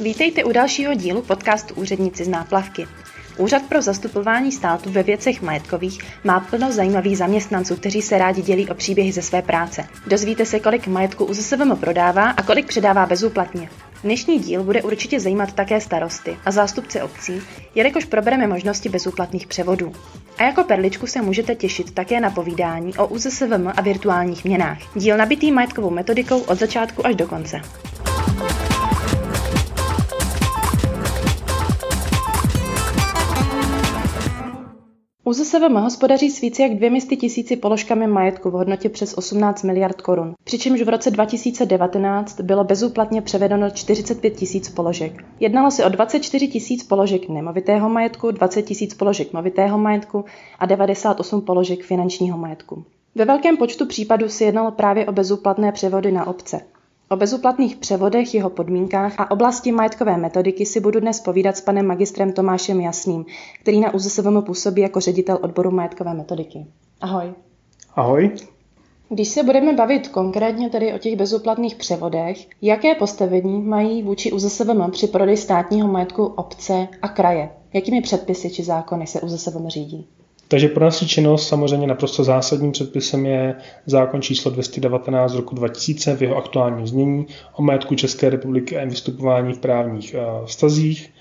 Vítejte u dalšího dílu podcastu Úředníci z náplavky. Úřad pro zastupování státu ve věcech majetkových má plno zajímavých zaměstnanců, kteří se rádi dělí o příběhy ze své práce. Dozvíte se, kolik majetku UZSVM prodává a kolik předává bezúplatně. Dnešní díl bude určitě zajímat také starosty a zástupce obcí, jelikož probereme možnosti bezúplatných převodů. A jako perličku se můžete těšit také na povídání o UZSVM a virtuálních měnách. Díl nabitý majetkovou metodikou od začátku až do konce. ÚZSVM hospodaří s více jak dvěmi tisíci položkami majetku v hodnotě přes 18 miliard korun, přičemž v roce 2019 bylo bezúplatně převedeno 45 tisíc položek. Jednalo se o 24 tisíc položek nemovitého majetku, 20 tisíc položek movitého majetku a 98 položek finančního majetku. Ve velkém počtu případů se jednalo právě o bezúplatné převody na obce. O bezúplatných převodech, jeho podmínkách a oblasti majetkové metodiky si budu dnes povídat s panem magistrem Tomášem Jasným, který na ÚZSVM působí jako ředitel odboru majetkové metodiky. Ahoj. Ahoj. Když se budeme bavit konkrétně tedy o těch bezúplatných převodech, jaké postavení mají vůči ÚZSVM při prodeji státního majetku obce a kraje? Jakými předpisy či zákony se ÚZSVM řídí? Takže pro naši činnost samozřejmě naprosto zásadním předpisem je zákon číslo 219 z roku 2000 v jeho aktuálním znění o majetku České republiky a vystupování v právních eh, vztazích.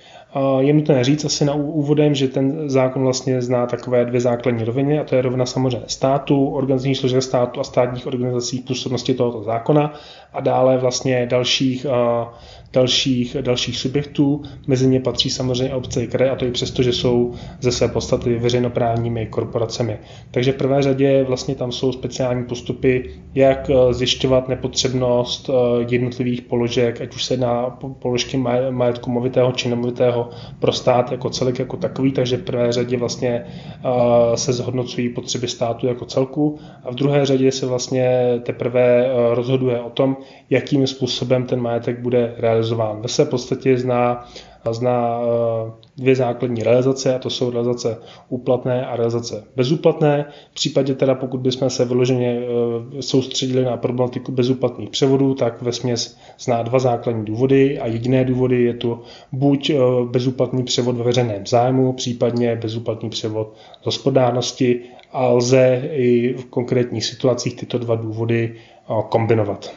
Je nutné říct asi na úvodem, že ten zákon vlastně zná takové dvě základní roviny, a to je rovina samozřejmě státu, organizační složek státu a státních organizací působnosti tohoto zákona a dále vlastně dalších eh, dalších, dalších subjektů. Mezi ně patří samozřejmě obce i kraje, a to i přesto, že jsou ze své podstaty veřejnoprávními korporacemi. Takže v prvé řadě vlastně tam jsou speciální postupy, jak eh, zjišťovat nepotřebnost eh, jednotlivých položek, ať už se jedná položky majetku movitého či nemovitého pro stát jako celek jako takový, takže v prvé řadě vlastně eh, se zhodnocují potřeby státu jako celku a v druhé řadě se vlastně teprve rozhoduje o tom, jakým způsobem ten majetek bude realizovat realizován. Ve své podstatě zná, zná eh, dvě základní realizace, a to jsou realizace úplatné a realizace bezúplatné. V případě teda, pokud bychom se vyloženě eh, soustředili na problematiku bezúplatných převodů, tak ve směs zná dva základní důvody a jediné důvody je to buď eh, bezúplatný převod ve veřejném zájmu, případně bezúplatný převod z hospodárnosti a lze i v konkrétních situacích tyto dva důvody kombinovat.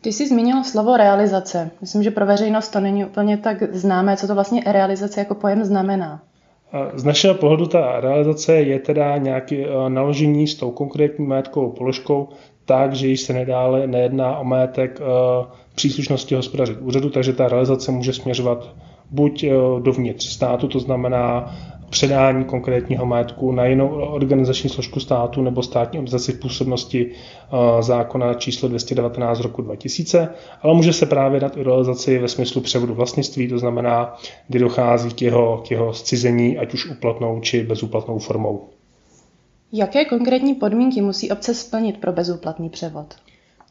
Ty jsi zmínil slovo realizace. Myslím, že pro veřejnost to není úplně tak známé, co to vlastně realizace jako pojem znamená. Z našeho pohledu ta realizace je teda nějaké eh, naložení s tou konkrétní majetkovou položkou tak, že již se nedále nejedná o majetek eh, příslušnosti hospodařit úřadu, takže ta realizace může směřovat buď eh, dovnitř státu, to znamená předání konkrétního majetku na jinou organizační složku státu nebo státní organizaci v působnosti eh, zákona číslo 219 roku 2000, ale může se právě dát i realizaci ve smyslu převodu vlastnictví, to znamená, kdy dochází k jeho, k jeho zcizení, ať už úplatnou či bezúplatnou formou. Jaké konkrétní podmínky musí obce splnit pro bezúplatný převod?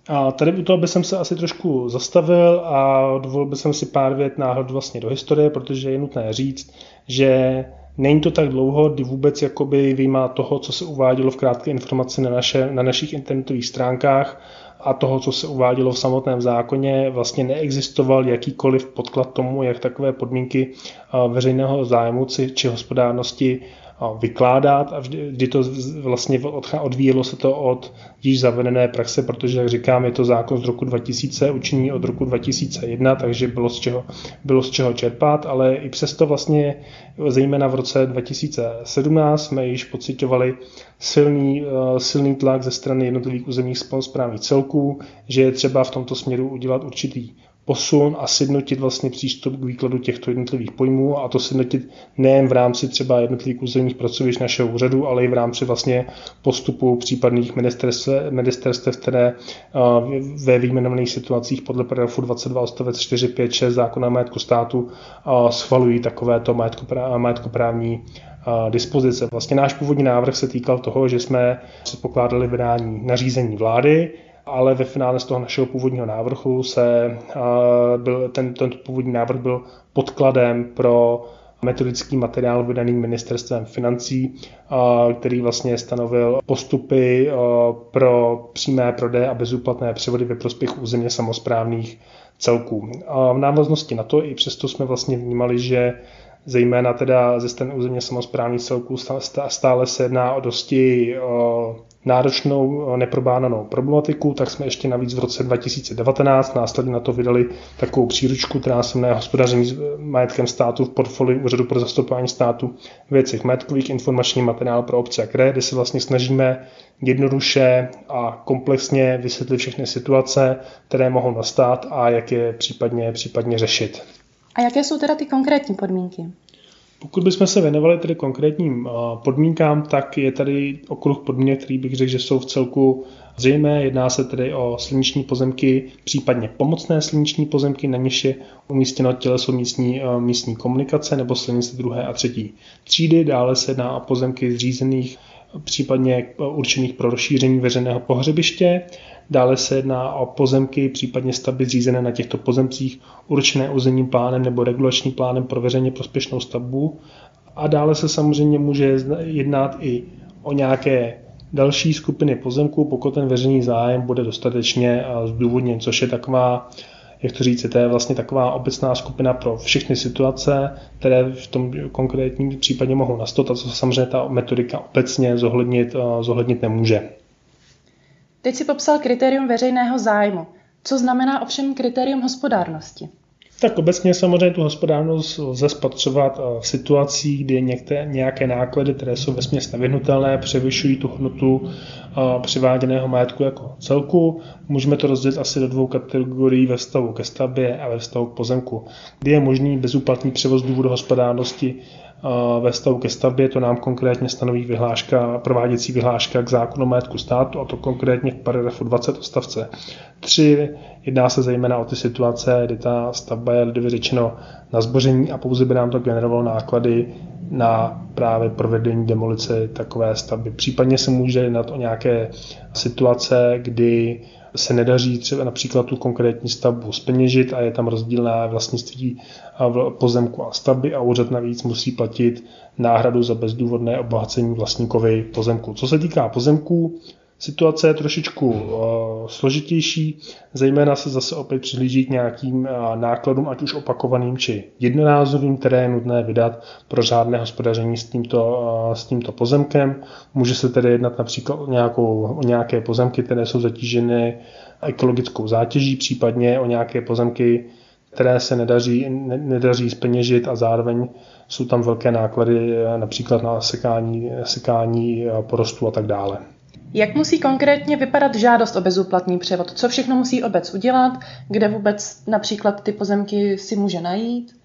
A tady u toho bych se asi trošku zastavil a dovolil bych si pár vět náhled vlastně do historie, protože je nutné říct, že Není to tak dlouho, kdy vůbec jakoby vyjímá toho, co se uvádělo v krátké informaci na, naše, na našich internetových stránkách a toho, co se uvádělo v samotném zákoně, vlastně neexistoval jakýkoliv podklad tomu, jak takové podmínky veřejného zájmu či hospodárnosti vykládat a vždy, vždy to vlastně odvíjelo se to od již zavedené praxe, protože, jak říkám, je to zákon z roku 2000, učení od roku 2001, takže bylo z čeho, bylo z čeho čerpat, ale i přesto vlastně, zejména v roce 2017, jsme již pocitovali silný, eh, silný tlak ze strany jednotlivých územních správních celků, že je třeba v tomto směru udělat určitý posun a sjednotit vlastně přístup k výkladu těchto jednotlivých pojmů a to sjednotit nejen v rámci třeba jednotlivých územních pracovišť našeho úřadu, ale i v rámci vlastně postupu případných ministerstev, které ve výjmenovaných situacích podle paragrafu 22 odstavec 4, 5, 6 zákona majetku státu schvalují takovéto majetkoprávní dispozice. Vlastně náš původní návrh se týkal toho, že jsme předpokládali vydání nařízení vlády, ale ve finále z toho našeho původního návrhu se byl, ten, ten původní návrh byl podkladem pro metodický materiál vydaný ministerstvem financí, který vlastně stanovil postupy pro přímé prodeje a bezúplatné převody ve prospěch územně samozprávných celků. V návaznosti na to i přesto jsme vlastně vnímali, že zejména teda ze strany územně samozprávných celků stále se jedná o dosti náročnou neprobánanou problematiku, tak jsme ještě navíc v roce 2019 následně na to vydali takovou příručku, která se jmenuje hospodaření s majetkem státu v portfoliu Úřadu pro zastupování státu věcech majetkových informační materiál pro obce a kraje, kde se vlastně snažíme jednoduše a komplexně vysvětlit všechny situace, které mohou nastat a jak je případně, případně řešit. A jaké jsou teda ty konkrétní podmínky? Pokud bychom se věnovali tedy konkrétním podmínkám, tak je tady okruh podmínek, který bych řekl, že jsou v celku zřejmé. Jedná se tedy o silniční pozemky, případně pomocné silniční pozemky, na něž je umístěno těleso místní, místní komunikace nebo silnice druhé a třetí třídy. Dále se jedná o pozemky zřízených případně určených pro rozšíření veřejného pohřebiště. Dále se jedná o pozemky, případně stavby zřízené na těchto pozemcích, určené územním plánem nebo regulačním plánem pro veřejně prospěšnou stavbu. A dále se samozřejmě může jednat i o nějaké další skupiny pozemků, pokud ten veřejný zájem bude dostatečně zdůvodněn, což je taková jak to říct, to je vlastně taková obecná skupina pro všechny situace, které v tom konkrétním případě mohou nastat a co samozřejmě ta metodika obecně zohlednit, zohlednit nemůže. Teď si popsal kritérium veřejného zájmu. Co znamená ovšem kritérium hospodárnosti? Tak obecně samozřejmě tu hospodárnost lze spatřovat v situacích, kdy některé, nějaké náklady, které jsou vesměs nevyhnutelné, převyšují tu hodnotu přiváděného majetku jako celku. Můžeme to rozdělit asi do dvou kategorií ve vztahu ke stavbě a ve vztahu k pozemku. Kdy je možný bezúplatný převoz důvodu hospodárnosti ve stavu ke stavbě, to nám konkrétně stanoví vyhláška, prováděcí vyhláška k zákonu majetku státu, a to konkrétně v paragrafu 20 odstavce 3. Jedná se zejména o ty situace, kdy ta stavba je lidově řečeno na zboření a pouze by nám to generovalo náklady na právě provedení demolice takové stavby. Případně se může jednat o nějaké situace, kdy se nedaří třeba například tu konkrétní stavbu speněžit a je tam rozdílné vlastnictví pozemku a stavby a úřad navíc musí platit náhradu za bezdůvodné obohacení vlastníkovi pozemku. Co se týká pozemků, Situace je trošičku uh, složitější, zejména se zase opět přihlíží k nějakým uh, nákladům, ať už opakovaným či jednorázovým, které je nutné vydat pro řádné hospodaření s tímto, uh, s tímto pozemkem. Může se tedy jednat například o, nějakou, o nějaké pozemky, které jsou zatíženy ekologickou zátěží, případně o nějaké pozemky, které se nedaří, ne, nedaří speněžit a zároveň jsou tam velké náklady například na sekání, sekání porostu a tak dále. Jak musí konkrétně vypadat žádost o bezúplatný převod? Co všechno musí obec udělat? Kde vůbec například ty pozemky si může najít?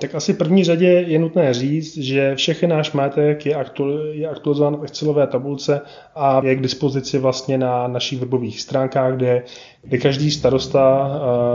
Tak asi v první řadě je nutné říct, že všechny náš majetek je, aktual, je aktualizován v Excelové tabulce a je k dispozici vlastně na našich webových stránkách, kde kde každý starosta,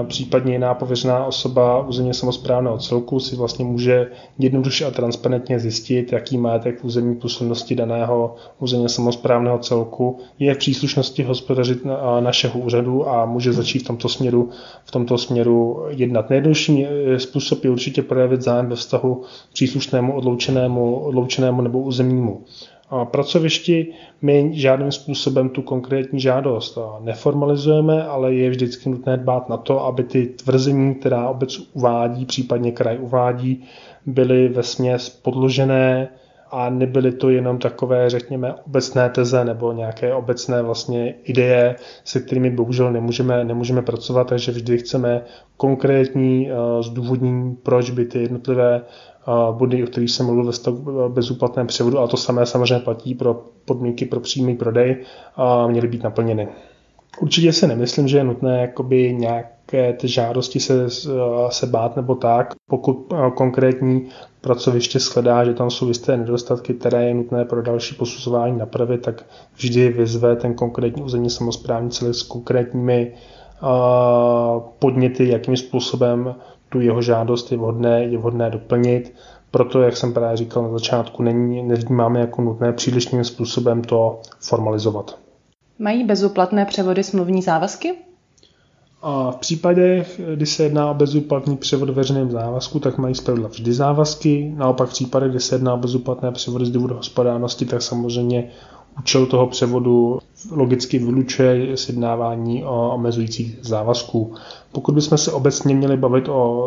případně jiná pověřená osoba územně samozprávného celku si vlastně může jednoduše a transparentně zjistit, jaký majetek v územní působnosti daného územně samozprávného celku je v příslušnosti hospodařit našeho úřadu a může začít v tomto směru, v tomto směru jednat. Nejjednodušší způsob je určitě projevit zájem ve vztahu příslušnému odloučenému, odloučenému nebo územnímu pracovišti my žádným způsobem tu konkrétní žádost neformalizujeme, ale je vždycky nutné dbát na to, aby ty tvrzení, která obec uvádí, případně kraj uvádí, byly ve směs podložené a nebyly to jenom takové, řekněme, obecné teze nebo nějaké obecné vlastně ideje, se kterými bohužel nemůžeme, nemůžeme pracovat, takže vždy chceme konkrétní zdůvodnění, proč by ty jednotlivé body, o kterých jsem mluvil ve stavu bezúplatném převodu, a to samé samozřejmě platí pro podmínky pro přímý prodej, a měly být naplněny. Určitě si nemyslím, že je nutné jakoby nějaké ty žádosti se, se bát nebo tak. Pokud konkrétní pracoviště shledá, že tam jsou jisté nedostatky, které je nutné pro další posuzování napravit, tak vždy vyzve ten konkrétní územní samozprávní celek s konkrétními podněty, jakým způsobem tu jeho žádost je vhodné, je vhodné doplnit. Proto, jak jsem právě říkal na začátku, není, nevnímáme jako nutné přílišným způsobem to formalizovat. Mají bezúplatné převody smluvní závazky? A v případě, kdy se jedná o bezúplatný převod veřejném závazku, tak mají zpravidla vždy závazky. Naopak v případě, kdy se jedná o bezúplatné převody z důvodu hospodárnosti, tak samozřejmě účel toho převodu logicky vylučuje sjednávání o omezujících závazků. Pokud bychom se obecně měli bavit o,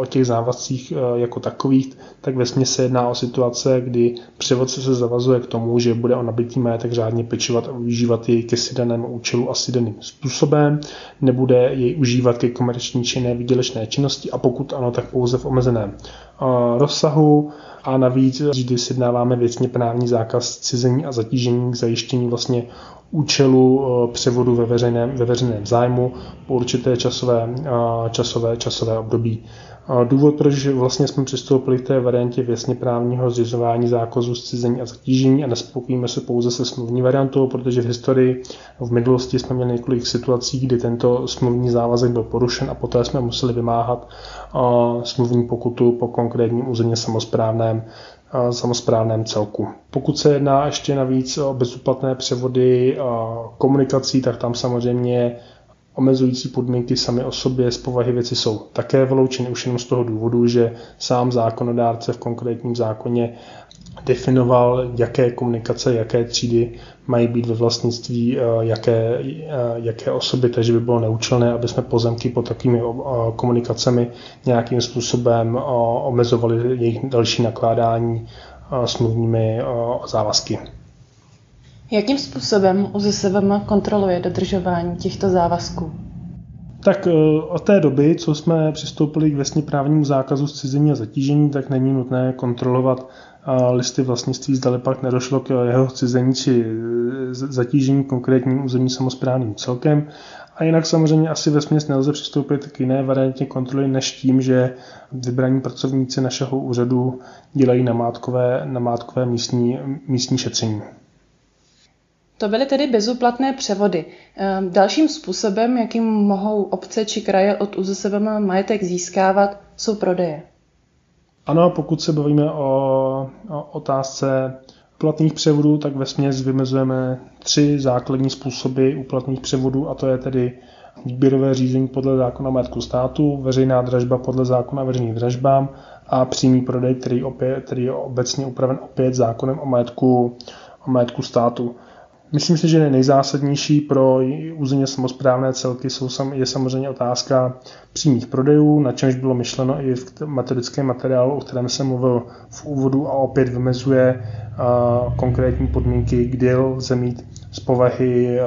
o těch závazcích e, jako takových, tak ve se jedná o situace, kdy převodce se zavazuje k tomu, že bude o nabitý majetek řádně pečovat a využívat jej ke si účelu asi daným způsobem, nebude jej užívat ke komerční či nevýdělečné činnosti a pokud ano, tak pouze v omezeném e, rozsahu a navíc vždy sjednáváme věcně právní zákaz cizení a zatížení k zajištění vlastně účelu eh, převodu ve veřejném, ve veřejném zájmu po určité časové, eh, časové, časové období. Důvod, proč vlastně jsme přistoupili k té variantě věcně právního zřizování zákazu zcizení a zatížení a nespokojíme se pouze se smluvní variantou, protože v historii v minulosti jsme měli několik situací, kdy tento smluvní závazek byl porušen a poté jsme museli vymáhat smluvní pokutu po konkrétním územně samozprávném samozprávném celku. Pokud se jedná ještě navíc o bezúplatné převody komunikací, tak tam samozřejmě omezující podmínky sami o sobě z povahy věci jsou také vyloučeny už jenom z toho důvodu, že sám zákonodárce v konkrétním zákoně definoval, jaké komunikace, jaké třídy mají být ve vlastnictví eh, jaké, eh, jaké osoby, takže by bylo neúčelné, aby jsme pozemky pod takovými eh, komunikacemi nějakým způsobem omezovali jejich další nakládání smluvními závazky. Jakým způsobem UZSVM kontroluje dodržování těchto závazků? Tak od té doby, co jsme přistoupili k vesně právnímu zákazu zcizení a zatížení, tak není nutné kontrolovat listy vlastnictví, zdali pak nedošlo k jeho cizení či zatížení konkrétním územním samozprávným celkem. A jinak samozřejmě asi ve směs nelze přistoupit k jiné variantě kontroly než tím, že vybraní pracovníci našeho úřadu dělají namátkové, namátkové místní, místní šetření. To byly tedy bezúplatné převody. Ehm, dalším způsobem, jakým mohou obce či kraje od UZSVM majetek získávat, jsou prodeje. Ano, pokud se bavíme o, o otázce uplatných převodů, tak ve směs vymezujeme tři základní způsoby uplatných převodů a to je tedy výběrové řízení podle zákona majetku státu, veřejná dražba podle zákona o veřejných dražbám a přímý prodej, který, opět, který je obecně upraven opět zákonem o majetku, o majetku státu. Myslím si, že nejzásadnější pro územně samozprávné celky jsou, je samozřejmě otázka přímých prodejů, na čemž bylo myšleno i v metodickém materiálu, o kterém jsem mluvil v úvodu a opět vymezuje konkrétní podmínky, kdy lze mít z povahy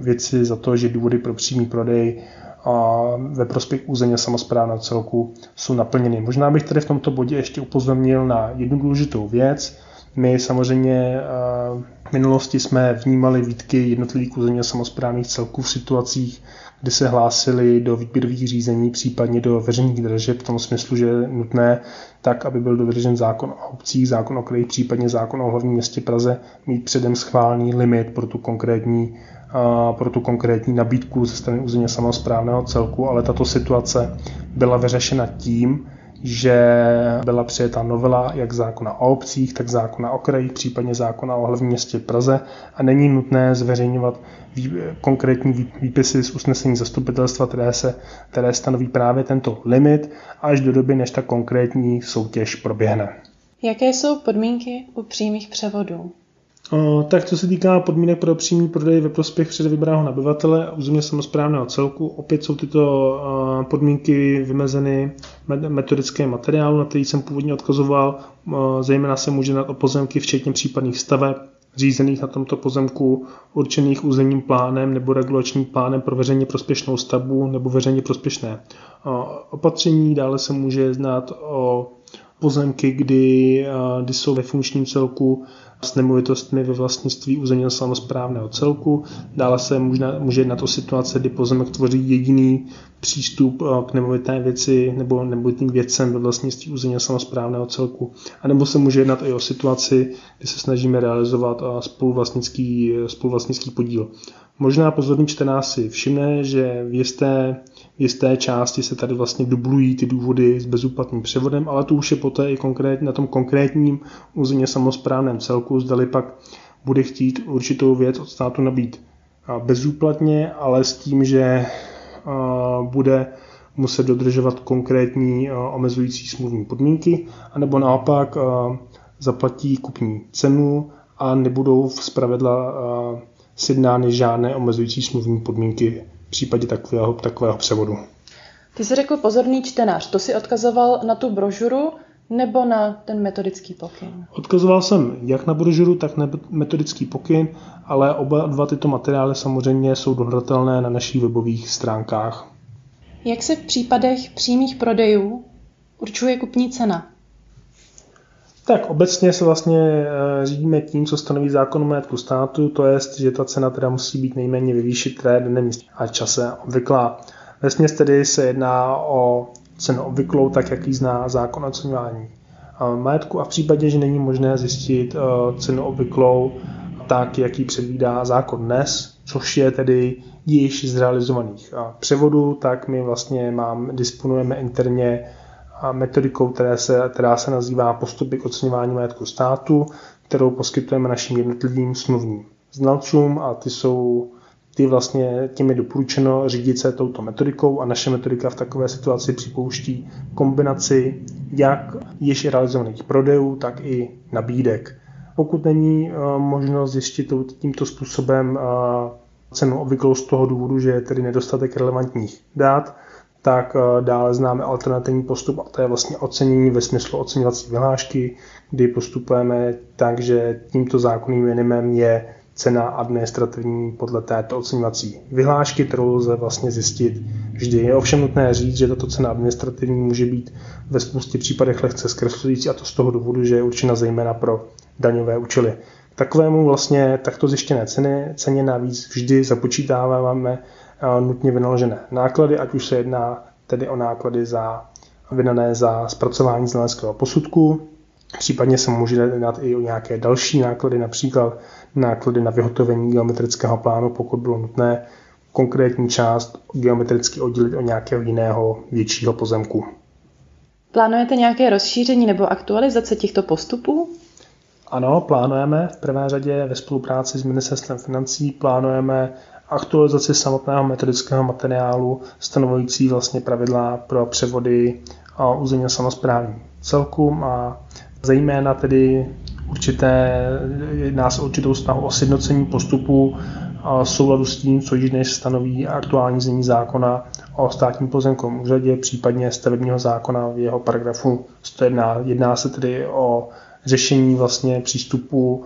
věci za to, že důvody pro přímý prodej a ve prospěch územně samozprávného celku jsou naplněny. Možná bych tady v tomto bodě ještě upozornil na jednu důležitou věc, my samozřejmě v minulosti jsme vnímali výtky jednotlivých územně samozprávných celků v situacích, kdy se hlásili do výběrových řízení, případně do veřejných dražeb v tom smyslu, že je nutné tak, aby byl dodržen zákon o obcích, zákon o krajích, případně zákon o hlavním městě Praze, mít předem schválný limit pro tu konkrétní pro tu konkrétní nabídku ze strany územně samozprávného celku, ale tato situace byla vyřešena tím, že byla přijeta novela jak zákona o obcích, tak zákona o krajích, případně zákona o hlavním městě Praze a není nutné zveřejňovat vý, konkrétní výpisy z usnesení zastupitelstva, které, se, které stanoví právě tento limit až do doby, než ta konkrétní soutěž proběhne. Jaké jsou podmínky u přímých převodů? Tak co se týká podmínek pro přímý prodej ve prospěch předvybraného nabyvatele a územně samozprávného celku, opět jsou tyto podmínky vymezeny metodické materiálu, na který jsem původně odkazoval. Zejména se může jednat o pozemky, včetně případných staveb, řízených na tomto pozemku, určených územním plánem nebo regulačním plánem pro veřejně prospěšnou stavbu nebo veřejně prospěšné opatření. Dále se může znát o pozemky, kdy, kdy jsou ve funkčním celku s nemovitostmi ve vlastnictví územně samozprávného celku. Dále se může, může jednat o situace, kdy pozemek tvoří jediný přístup k nemovité věci nebo nemovitým věcem ve vlastnictví územně samozprávného celku. A nebo se může jednat i o situaci, kdy se snažíme realizovat spoluvlastnický, spoluvlastnický podíl. Možná pozorný čtenář si všimne, že v jisté, jisté části se tady vlastně dublují ty důvody s bezúplatným převodem, ale to už je poté i konkrétně na tom konkrétním územně samozprávném celku, zdali pak bude chtít určitou věc od státu nabít bezúplatně, ale s tím, že bude muset dodržovat konkrétní omezující smluvní podmínky, anebo naopak zaplatí kupní cenu a nebudou v zpravidla sjednány žádné omezující smluvní podmínky v případě takového, takového převodu. Ty jsi řekl pozorný čtenář, to si odkazoval na tu brožuru nebo na ten metodický pokyn? Odkazoval jsem jak na brožuru, tak na metodický pokyn, ale oba dva tyto materiály samozřejmě jsou dohledatelné na našich webových stránkách. Jak se v případech přímých prodejů určuje kupní cena? Tak obecně se vlastně eh, řídíme tím, co stanoví zákon o majetku státu, to je, že ta cena teda musí být nejméně ve výši, dnem a čase obvyklá. Ve tedy se jedná o cenu obvyklou, tak jak ji zná zákon o oceňování majetku a v případě, že není možné zjistit eh, cenu obvyklou, tak jak ji předvídá zákon dnes, což je tedy již z realizovaných převodů, tak my vlastně mám, disponujeme interně metodikou, která se, která se nazývá postupy k oceňování majetku státu, kterou poskytujeme našim jednotlivým smluvním znalcům a ty jsou ty vlastně tím je doporučeno řídit se touto metodikou a naše metodika v takové situaci připouští kombinaci jak již realizovaných prodejů, tak i nabídek. Pokud není eh, možnost zjistit tímto způsobem eh, cenu obvyklou z toho důvodu, že je tedy nedostatek relevantních dát, tak eh, dále známe alternativní postup a to je vlastně ocenění ve smyslu oceňovací vyhlášky, kdy postupujeme tak, že tímto zákonným minimem je cena administrativní podle této oceňovací vyhlášky, kterou lze vlastně zjistit vždy. Je ovšem nutné říct, že tato cena administrativní může být ve spoustě případech lehce zkreslující a to z toho důvodu, že je určena zejména pro daňové účely. Takovému vlastně takto zjištěné ceny, ceně navíc vždy započítáváme nutně vynaložené náklady, ať už se jedná tedy o náklady za vydané za zpracování znaleckého posudku, Případně se může jednat i o nějaké další náklady, například náklady na vyhotovení geometrického plánu, pokud bylo nutné konkrétní část geometricky oddělit od nějakého jiného většího pozemku. Plánujete nějaké rozšíření nebo aktualizace těchto postupů? Ano, plánujeme. V prvé řadě ve spolupráci s Ministerstvem financí plánujeme aktualizaci samotného metodického materiálu stanovující vlastně pravidla pro převody a územně samozprávní celkům a zejména tedy určité, jedná se určitou snahu o sjednocení postupu a souladu s tím, co již dnes stanoví aktuální znění zákona o státním pozemkovém úřadě, případně stavebního zákona v jeho paragrafu 101. Jedná se tedy o řešení vlastně přístupu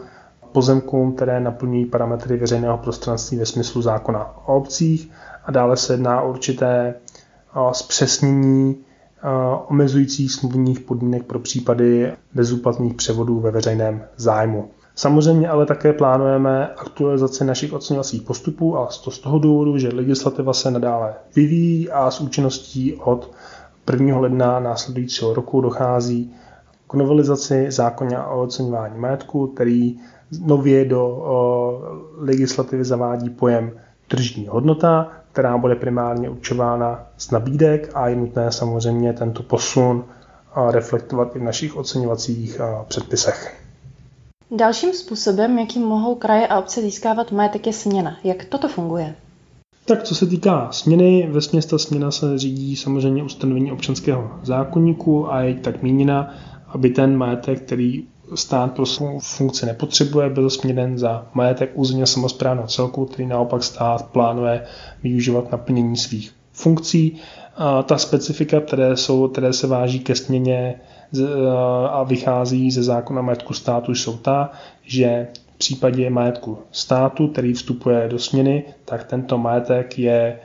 pozemkům, které naplňují parametry veřejného prostranství ve smyslu zákona o obcích a dále se jedná o určité zpřesnění omezujících smluvních podmínek pro případy bezúplatných převodů ve veřejném zájmu. Samozřejmě ale také plánujeme aktualizaci našich oceňovacích postupů a to z toho důvodu, že legislativa se nadále vyvíjí a s účinností od 1. ledna následujícího roku dochází k novelizaci zákona o oceňování majetku, který nově do legislativy zavádí pojem tržní hodnota, která bude primárně určována z nabídek a je nutné samozřejmě tento posun reflektovat i v našich oceňovacích předpisech. Dalším způsobem, jakým mohou kraje a obce získávat majetek, je směna. Jak toto funguje? Tak co se týká směny, ve směsta směna se řídí samozřejmě ustanovení občanského zákonníku a je tak míněna, aby ten majetek, který stát pro svou funkci nepotřebuje, byl směren za majetek územně samozprávného celku, který naopak stát plánuje využívat na plnění svých funkcí. A ta specifika, které, jsou, které se váží ke směně a vychází ze zákona majetku státu, jsou ta, že v případě majetku státu, který vstupuje do směny, tak tento majetek je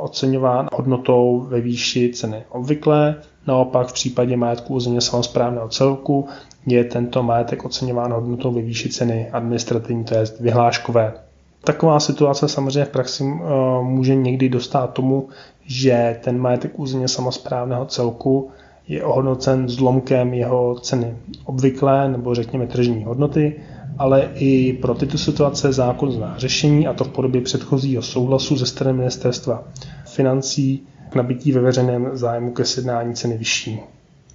oceňován hodnotou ve výši ceny obvyklé. Naopak v případě majetku územně samozprávného celku je tento majetek oceňován hodnotou ve výši ceny administrativní, to je vyhláškové. Taková situace samozřejmě v praxi eh, může někdy dostat tomu, že ten majetek územně samozprávného celku je ohodnocen zlomkem jeho ceny obvyklé nebo řekněme tržní hodnoty, ale i pro tyto situace zákon zná řešení a to v podobě předchozího souhlasu ze strany ministerstva financí k nabití ve veřejném zájmu ke sjednání ceny vyšší.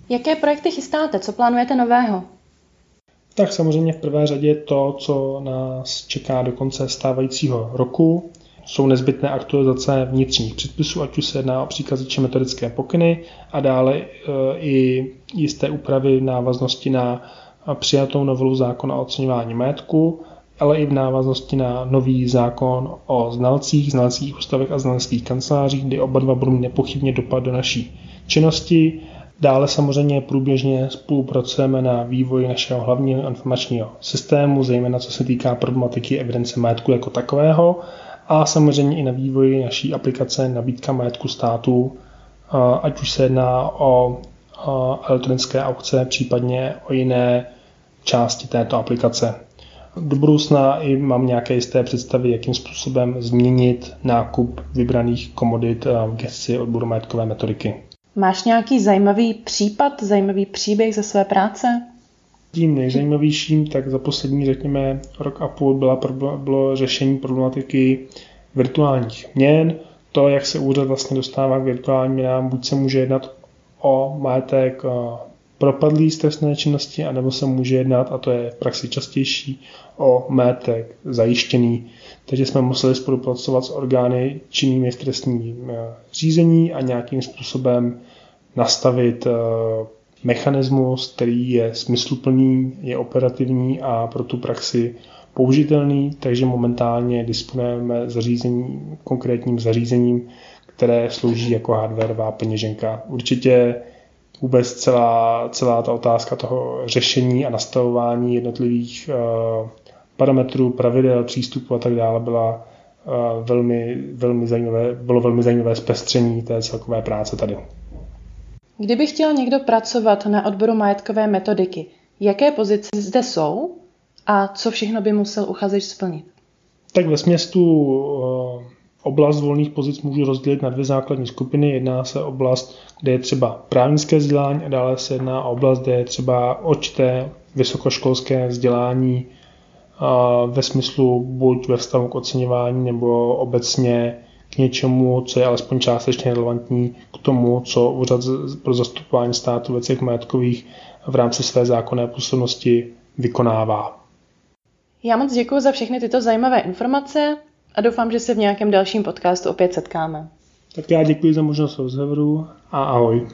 Jaké projekty chystáte? Co plánujete nového? Tak samozřejmě v prvé řadě to, co nás čeká do konce stávajícího roku, jsou nezbytné aktualizace vnitřních předpisů, ať už se jedná o příkazy metodické pokyny a dále e, i jisté úpravy v návaznosti na přijatou novelu zákona o oceňování majetku, ale i v návaznosti na nový zákon o znalcích, znalcích ústavech a znaleckých kancelářích, kdy oba dva budou nepochybně dopad do naší činnosti. Dále samozřejmě průběžně spolupracujeme na vývoji našeho hlavního informačního systému, zejména co se týká problematiky evidence majetku jako takového a samozřejmě i na vývoji naší aplikace nabídka majetku státu, ať už se jedná o elektronické aukce, případně o jiné části této aplikace. Do budoucna i mám nějaké jisté představy, jakým způsobem změnit nákup vybraných komodit v gesci odboru majetkové metodiky. Máš nějaký zajímavý případ, zajímavý příběh ze své práce? Tím nejzajímavějším, tak za poslední, řekněme, rok a půl byla, bylo řešení problematiky virtuálních měn. To, jak se úřad vlastně dostává k virtuálním měnám, buď se může jednat o majetek propadlý z trestné činnosti, anebo se může jednat, a to je v praxi častější, o majetek zajištěný. Takže jsme museli spolupracovat s orgány činnými v trestním eh, řízení a nějakým způsobem nastavit eh, mechanismus, který je smysluplný, je operativní a pro tu praxi použitelný, takže momentálně disponujeme konkrétním zařízením, které slouží jako hardwareová peněženka. Určitě vůbec celá, celá ta otázka toho řešení a nastavování jednotlivých uh, parametrů, pravidel, přístupu a tak dále byla uh, velmi, velmi zajímavé, bylo velmi zajímavé zpestření té celkové práce tady. Kdyby chtěl někdo pracovat na odboru majetkové metodiky, jaké pozice zde jsou a co všechno by musel uchazeč splnit? Tak ve směstu uh, Oblast volných pozic můžu rozdělit na dvě základní skupiny. Jedná se oblast, kde je třeba právnické vzdělání a dále se jedná o oblast, kde je třeba očté vysokoškolské vzdělání ve smyslu buď ve vztahu k oceňování nebo obecně k něčemu, co je alespoň částečně relevantní k tomu, co Úřad pro zastupování státu věcech majetkových v rámci své zákonné působnosti vykonává. Já moc děkuji za všechny tyto zajímavé informace a doufám, že se v nějakém dalším podcastu opět setkáme. Tak já děkuji za možnost rozhovoru a ahoj.